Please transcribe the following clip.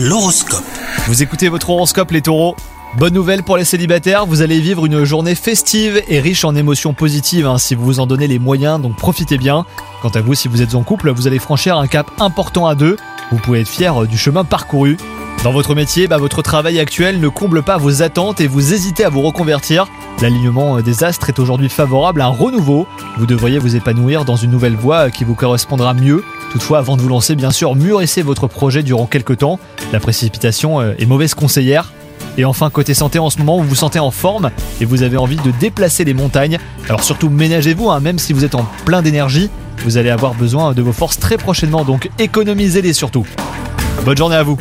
L'horoscope. Vous écoutez votre horoscope les taureaux Bonne nouvelle pour les célibataires, vous allez vivre une journée festive et riche en émotions positives hein, si vous vous en donnez les moyens, donc profitez bien. Quant à vous, si vous êtes en couple, vous allez franchir un cap important à deux, vous pouvez être fier du chemin parcouru. Dans votre métier, bah, votre travail actuel ne comble pas vos attentes et vous hésitez à vous reconvertir. L'alignement des astres est aujourd'hui favorable à un renouveau. Vous devriez vous épanouir dans une nouvelle voie qui vous correspondra mieux. Toutefois, avant de vous lancer, bien sûr, mûrissez votre projet durant quelques temps. La précipitation est mauvaise conseillère. Et enfin, côté santé, en ce moment, vous vous sentez en forme et vous avez envie de déplacer les montagnes. Alors surtout, ménagez-vous, hein, même si vous êtes en plein d'énergie, vous allez avoir besoin de vos forces très prochainement, donc économisez-les surtout. Bonne journée à vous